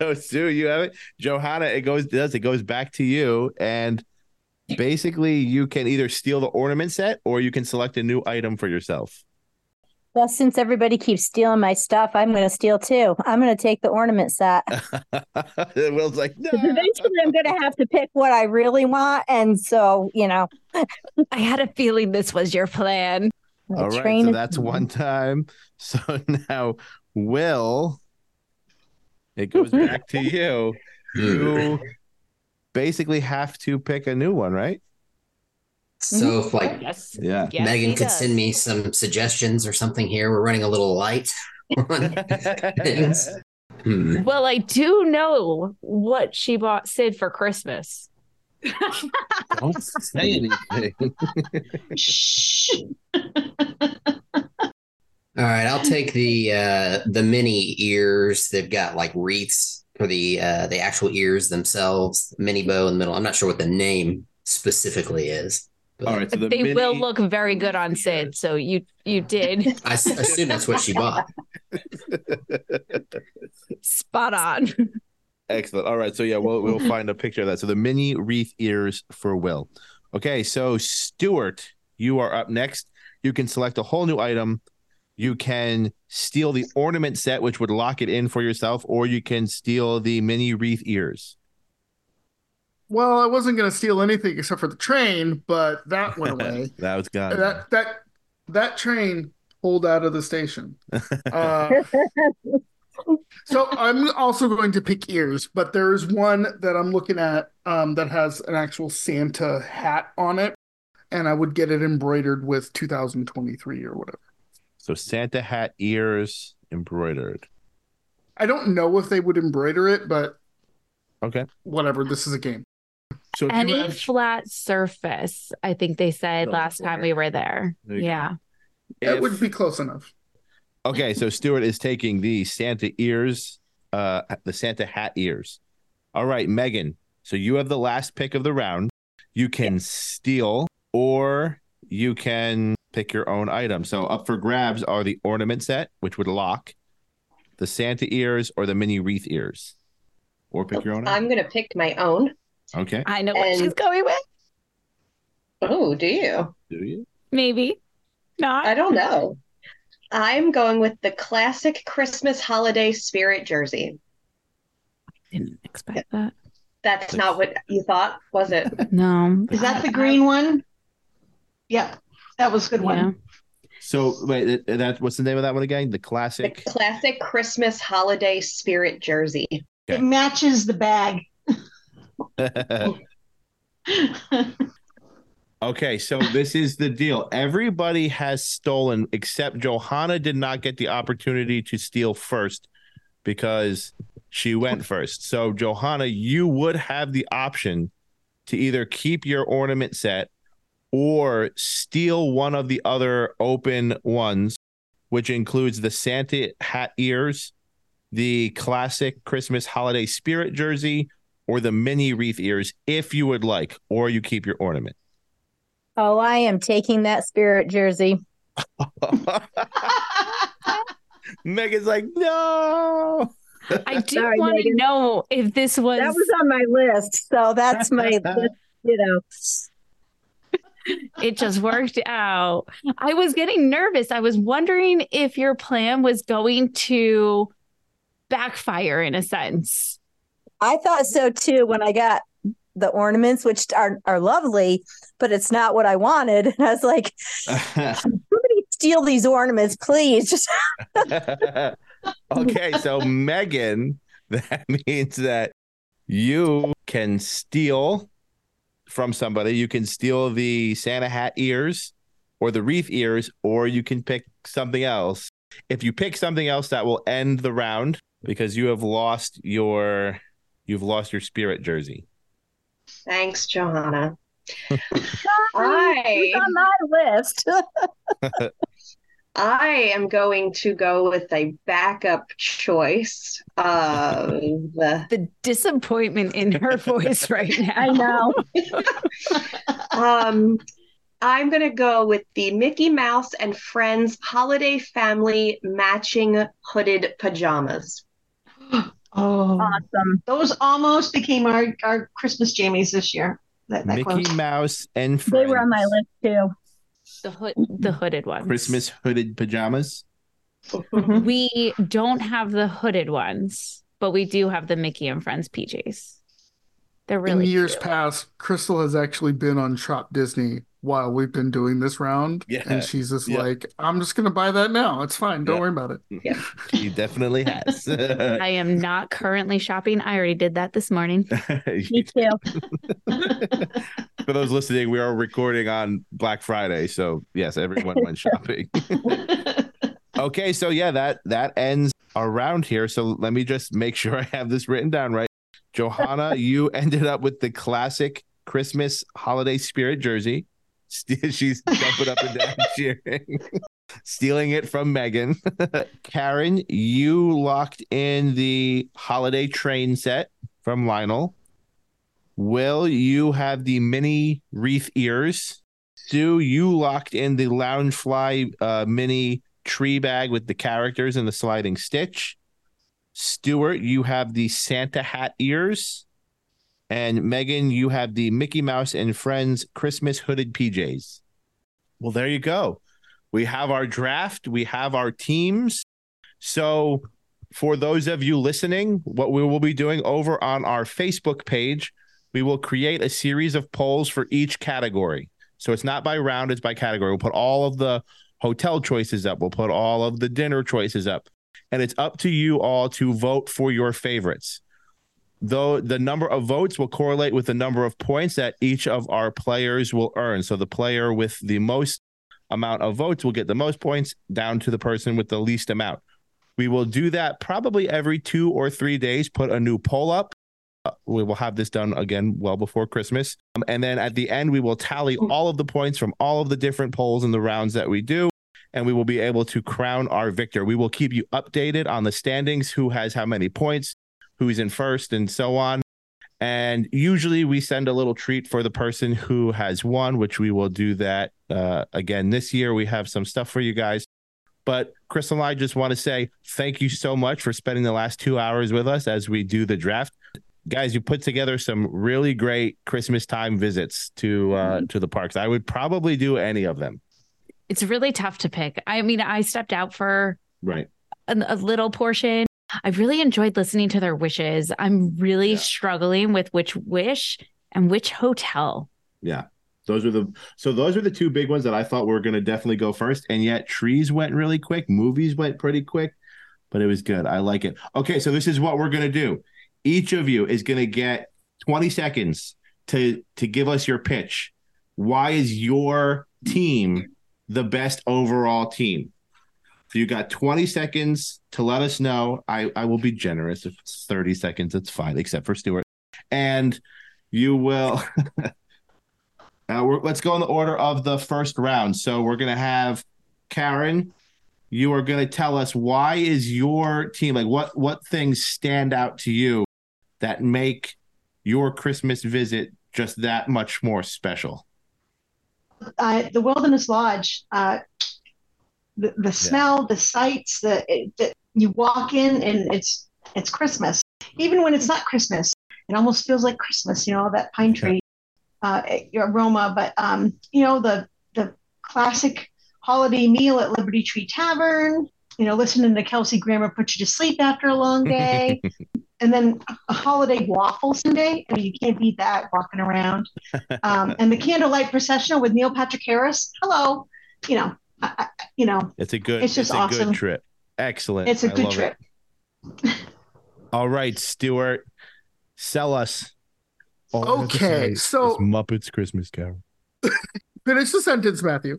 So Sue, you have it. Johanna, it goes does it goes back to you, and basically you can either steal the ornament set or you can select a new item for yourself. Well, since everybody keeps stealing my stuff, I'm going to steal too. I'm going to take the ornament set. Will's like, no. Eventually I'm going to have to pick what I really want. And so, you know, I had a feeling this was your plan. All right, so that's one time. So now, Will, it goes back to you. You basically have to pick a new one, right? So if like Yes. Yeah. Yes, Megan could does. send me some suggestions or something here. We're running a little light on. Hmm. Well, I do know what she bought Sid for Christmas. Don't say anything. Shh. All right, I'll take the uh the mini ears. They've got like wreaths for the uh the actual ears themselves, mini bow in the middle. I'm not sure what the name specifically is. All right, so the they mini, will look very good on Sid. So you you did I s- assume that's what she bought. spot on. Excellent. All right, so yeah, we'll we'll find a picture of that. So the mini wreath ears for Will. Okay, so Stuart, you are up next. You can select a whole new item. You can steal the ornament set, which would lock it in for yourself, or you can steal the mini wreath ears. Well, I wasn't going to steal anything except for the train, but that went away. that was gone. that that that train pulled out of the station. Uh, so I'm also going to pick ears, but there's one that I'm looking at um, that has an actual Santa hat on it, and I would get it embroidered with 2023 or whatever. So Santa hat ears embroidered. I don't know if they would embroider it, but Okay. whatever. This is a game. So Any have- flat surface, I think they said last time we were there. There. Yeah. That if- would be close enough. Okay, so Stuart is taking the Santa ears, uh, the Santa hat ears. All right, Megan. So you have the last pick of the round. You can steal or you can pick your own item. So up for grabs are the ornament set, which would lock, the Santa ears, or the mini wreath ears. Or pick your own I'm going to pick my own. Okay. I know what And- she's going with. Oh, do you? Do you? Maybe. Not. I don't know. I'm going with the classic Christmas holiday spirit jersey. I didn't expect that. That's not what you thought, was it? No. Is that the green one? Yep, that was a good Yeah. one. So wait, that- that's what's the name of that one again? The classic. The classic. classic Christmas holiday spirit jersey. Okay. It matches the bag. Okay, so this is the deal. Everybody has stolen except Johanna did not get the opportunity to steal first because she went first. So Johanna, you would have the option to either keep your ornament set or steal one of the other open ones, which includes the Santa hat ears, the classic Christmas holiday spirit jersey, or the mini wreath ears if you would like, or you keep your ornament. Oh, I am taking that spirit jersey. Megan's like, no. I do Sorry, want to know if this was, That was on my list, so that's my, you know. It just worked out. I was getting nervous. I was wondering if your plan was going to backfire in a sense. I thought so too when I got the ornaments, which are are lovely, but it's not what I wanted. And I was like, somebody steal these ornaments, please. Just okay, so Megan, that means that you can steal from somebody. You can steal the Santa hat ears or the wreath ears, or you can pick something else. If you pick something else, that will end the round because you have lost your you've lost your spirit jersey. Thanks, Johanna. it's I on my list. I am going to go with a backup choice of the The disappointment in her voice right now. I know. um I'm going to go with the Mickey Mouse and Friends holiday family matching hooded pajamas. Oh, Awesome. those almost became our, our Christmas jammies this year. That, that Mickey close. Mouse and Friends. They were on my list too. The hood, the hooded ones. Christmas hooded pajamas. Mhm. We don't have the hooded ones, but we do have the Mickey and Friends PJs. They're really In years cute. past, Crystal has actually been on Shop Disney while we've been doing this round. Yeah. And she's just Yeah. like, I'm just going to buy that now. It's fine. Don't Yeah. worry about it. Yeah, He definitely has. I am not currently shopping. I already did that this morning. Me too. For those listening, we are recording on Black Friday, so yes, everyone went shopping. okay, so yeah, that that ends our round here. So let me just make sure I have this written down right. Johanna, you ended up with the classic Christmas holiday spirit jersey. She's jumping up and down cheering. Stealing it from Megan. Karen, you locked in the holiday train set from Lionel. Will, you have the mini wreath ears. Stu, you locked in the Loungefly uh, mini tree bag with the characters and the sliding stitch. Stuart, you have the Santa hat ears. And Megan, you have the Mickey Mouse and Friends Christmas hooded PJs. Well, there you go. We have our draft, we have our teams. So, for those of you listening, what we will be doing over on our Facebook page, we will create a series of polls for each category. So, it's not by round, it's by category. We'll put all of the hotel choices up, we'll put all of the dinner choices up. And it's up to you all to vote for your favorites though the number of votes will correlate with the number of points that each of our players will earn. So the player with the most amount of votes will get the most points down to the person with the least amount. We will do that probably every two or three days, put a new poll up. Uh, we will have this done again well before Christmas. Um, and then at the end, we will tally all of the points from all of the different polls and the rounds that we do. And we will be able to crown our victor. We will keep you updated on the standings, who has how many points, who's in first, and so on. And usually we send a little treat for the person who has won, which we will do that uh, again this year. We have some stuff for you guys. But Chris and I just want to say thank you so much for spending the last two hours with us as we do the draft. Guys, you put together some really great Christmas time visits to uh, to the parks. I would probably do any of them. It's really tough to pick. I mean, I stepped out for Right. a, a little portion. I've really enjoyed listening to their wishes. I'm really Yeah. struggling with which wish and which hotel. Yeah. Those are the so those are the two big ones that I thought were going to definitely go first and yet trees went really quick, movies went pretty quick, but it was good. I like it. Okay, so this is what we're going to do. Each of you is going to get 20 seconds to to give us your pitch. Why is your team the best overall team? So you got 20 seconds to let us know. I, I will be generous. If it's 30 seconds, it's fine, except for Stuart. And you will we're, let's go in the order of the first round. So we're gonna have Karen. You are gonna tell us why is your team like what what things stand out to you that make your Christmas visit just that much more special. uh, the Wilderness Lodge, uh, the, the smell, the sights, the, it, the you walk in and it's it's Christmas. Even when it's not Christmas, it almost feels like Christmas. You know that pine tree uh, aroma. But um, you know the the classic holiday meal at Liberty Tree Tavern. You know, listening to Kelsey Grammer put you to sleep after a long day. and then a holiday waffle sundae. I mean, you can't beat that walking around. Um, and the candlelight processional with Neil Patrick Harris. Hello, you know, I, I, you know, It's a good It's just a awesome. good trip. Excellent. it's a I good trip. All right, Stuart, sell us. all I have to Okay, say is so- Muppets Christmas Carol. Finish the sentence, Matthew.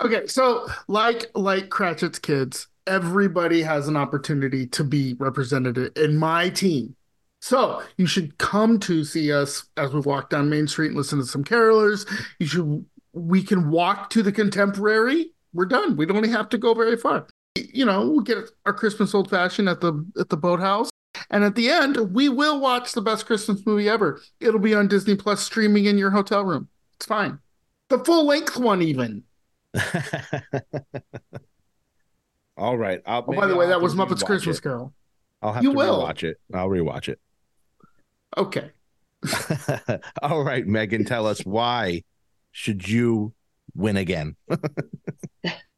Okay, so like like Cratchit's kids, everybody has an opportunity to be represented in my team. So you should come to see us as we walk down Main Street and listen to some carolers. You should we can walk to the contemporary. We're done. We don't have to go very far. You know, we'll get our Christmas old fashioned at the at the boathouse. And at the end, we will watch the best Christmas movie ever. It'll be on Disney Plus streaming in your hotel room. It's fine. The full length one, even. All right. I'll, Oh, by the way, I'll that was Muppets Christmas it. Carol. I'll have You to will. rewatch it. I'll rewatch it. Okay. All right, Megan, tell us why should you win again?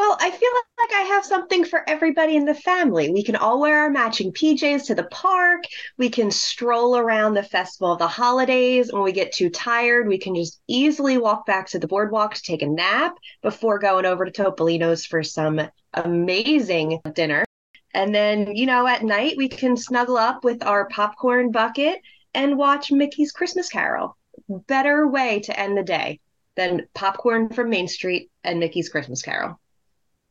Well, I feel like I have something for everybody in the family. We can all wear our matching PJs to the park. We can stroll around the festival of the holidays. When we get too tired, we can just easily walk back to the boardwalk to take a nap before going over to Topolino's for some amazing dinner. And then, you know, at night, we can snuggle up with our popcorn bucket and watch Mickey's Christmas Carol. Better way to end the day than popcorn from Main Street and Mickey's Christmas Carol.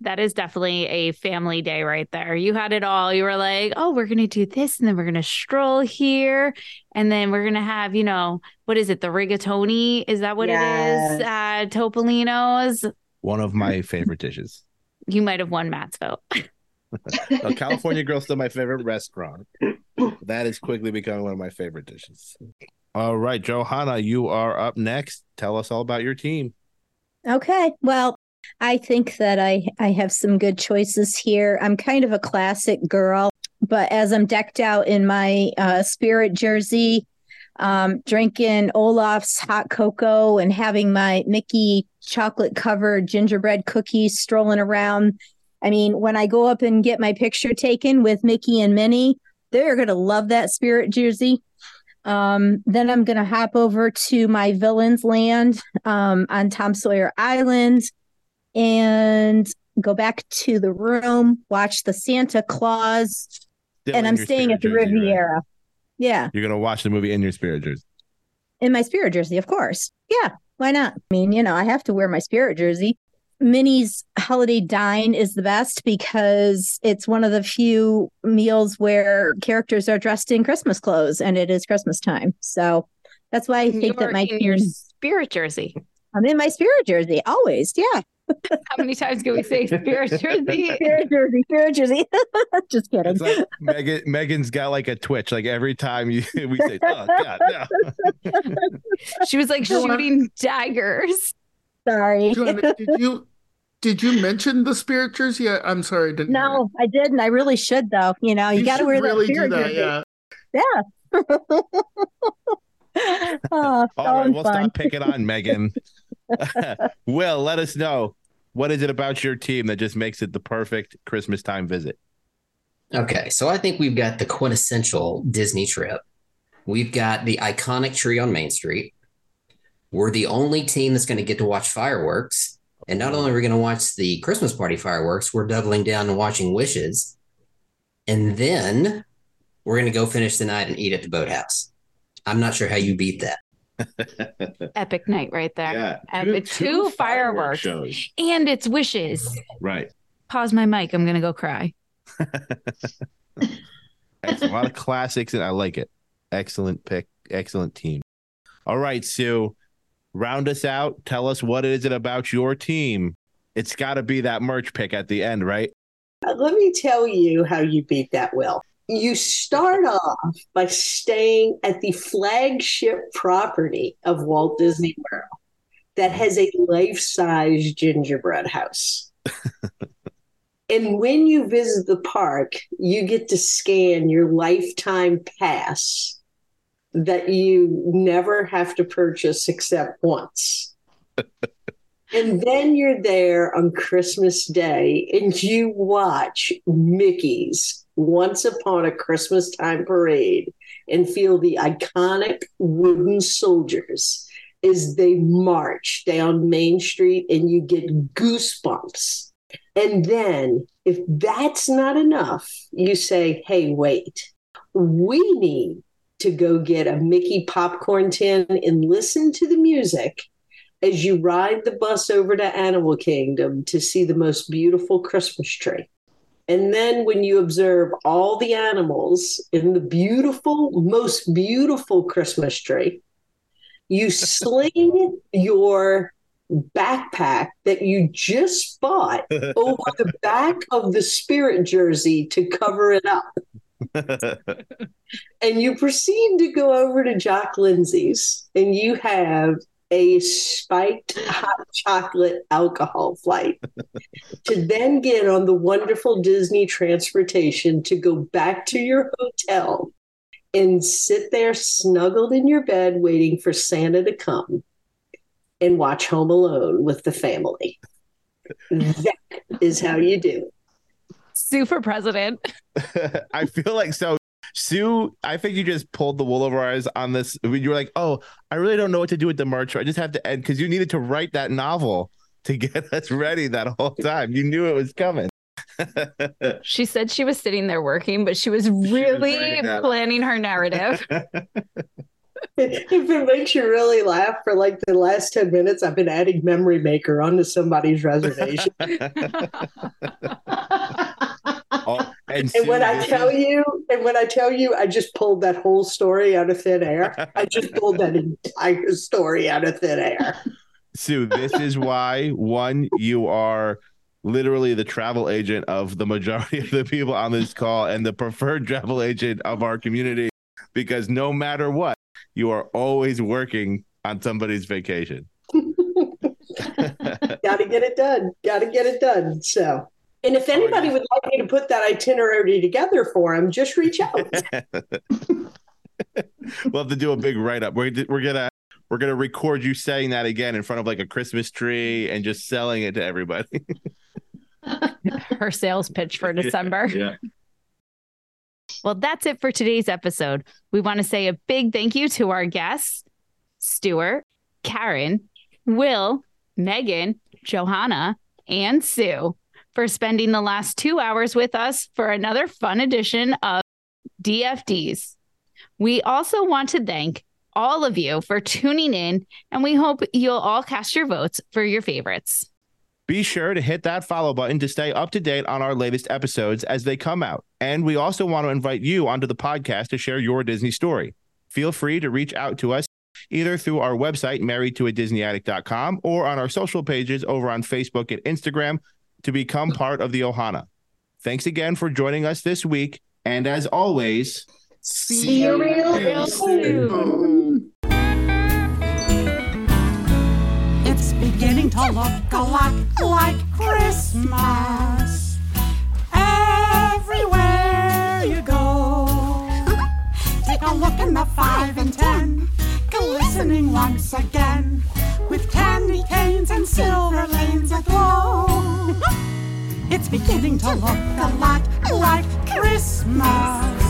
That is definitely a family day right there. You had it all. You were like, oh, we're going to do this and then we're going to stroll here. And then we're going to have, you know, what is it? The rigatoni? Is that what it is? Yes. At Topolino's. One of my favorite dishes. You might have won Matt's vote. No, California Grill's still my favorite restaurant. That is quickly becoming one of my favorite dishes. All right, Johanna, you are up next. Tell us all about your team. Okay. Well, I think that I I have some good choices here. I'm kind of a classic girl, but as I'm decked out in my uh, spirit jersey, um, drinking Olaf's hot cocoa and having my Mickey chocolate covered gingerbread cookies strolling around. I mean, when I go up and get my picture taken with Mickey and Minnie, they're going to love that spirit jersey. Um, then I'm going to hop over to my villain's land um, on Tom Sawyer Island and go back to the room, watch the Santa Claus, Still and I'm staying at the spirit jersey, right? Riviera. Yeah, You're gonna watch the movie in your spirit jersey. in my spirit jersey, of course. Yeah, why not? I mean, you know, I have to wear my spirit jersey. Minnie's holiday dine is the best because it's one of the few meals where characters are dressed in Christmas clothes and it is Christmas time. So that's why I think You're that my in your spirit jersey. I'm in my spirit jersey always. Yeah. How many times can we say spirit jersey? Spirit jersey, spirit jersey. Just kidding. It's like Megan. Megan's got like a twitch. Like every time you we say, "Oh God, no." She was like Joanna- shooting daggers. Sorry. Joanna, did you did you mention the spirit jersey? I, I'm sorry, I didn't. No, I didn't. I really should though. You know, it. you, got to wear really that do spirit that. jersey. Yeah. oh, All so right, we'll fun. stop picking on Megan. Will, let us know what is it about your team that just makes it the perfect Christmas time visit. Okay, so I think we've got the quintessential Disney trip. We've got the iconic tree on Main Street. We're the only team that's going to get to watch fireworks. And not only are we going to watch the Christmas party fireworks, we're doubling down and watching Wishes. And then we're going to go finish the night and eat at the boathouse. I'm not sure how you beat that. Epic night right there. Yeah, Epic. Two, fireworks. shows. And it's wishes. Right. Pause my mic. I'm gonna go cry. That's a lot of classics, and I like it. Excellent pick. Excellent team. All right, Sue, round us out. Tell us what is it about your team. It's got to be that merch pick at the end, right? Uh, Let me tell you how you beat that, Will. You start off by staying at the flagship property of Walt Disney World that has a life size gingerbread house. and when you visit the park, you get to scan your lifetime pass that you never have to purchase except once. And then you're there on Christmas Day and you watch Mickey's Once Upon a Christmas Time Parade and feel the iconic wooden soldiers as they march down Main Street and you get goosebumps. And then, if that's not enough, you say, hey, wait, we need to go get a Mickey popcorn tin and listen to the music as you ride the bus over to Animal Kingdom to see the most beautiful Christmas tree. And then when you observe all the animals in the beautiful, most beautiful Christmas tree, you sling your backpack that you just bought over the back of the spirit jersey to cover it up. And you proceed to go over to Jock Lindsey's and you have a spiked hot chocolate alcohol flight to then get on the wonderful Disney transportation to go back to your hotel and sit there snuggled in your bed waiting for Santa to come and watch Home Alone with the family. That is how you do it. Super president. I feel like so. Sue, I think you just pulled the wool over our eyes on this. You were like, "Oh, I really don't know what to do with the merch. I just have to end because you needed to write that novel to get us ready that whole time. You knew it was coming." She said she was sitting there working, but she was really writing that. planning her narrative. If it makes you really laugh for like the last 10 minutes, I've been adding Memory Maker onto somebody's reservation. Oh, and And when I tell you, and when I tell you, I just pulled that whole story out of thin air. I just pulled that entire story out of thin air. Sue, this is why one, you are literally the travel agent of the majority of the people on this call and the preferred travel agent of our community because no matter what, you are always working on somebody's vacation. Got to get it done. Got to get it done. So, and if oh, anybody would like me to put that itinerary together for them, just reach out. we'll have to do a big write up. We're, we're gonna we're gonna record you saying that again in front of like a Christmas tree and just selling it to everybody. Her sales pitch for December. yeah. Well, that's it for today's episode. We want to say a big thank you to our guests, Stuart, Karen, Will, Megan, Johanna, and Sue, for spending the last two hours with us for another fun edition of DFDs. We also want to thank all of you for tuning in, and we hope you'll all cast your votes for your favorites. Be sure to hit that follow button to stay up to date on our latest episodes as they come out. And we also want to invite you onto the podcast to share your Disney story. Feel free to reach out to us either through our website, marriedtoadisneyaddict.com, or on our social pages over on Facebook and Instagram to become part of the Ohana. Thanks again for joining us this week. And as always, See you real soon. It's beginning to look a lot like Christmas. Everywhere you go, take a look in the five and ten, glistening once again, with candy canes and silver lanes aglow. It's beginning to look a lot like Christmas.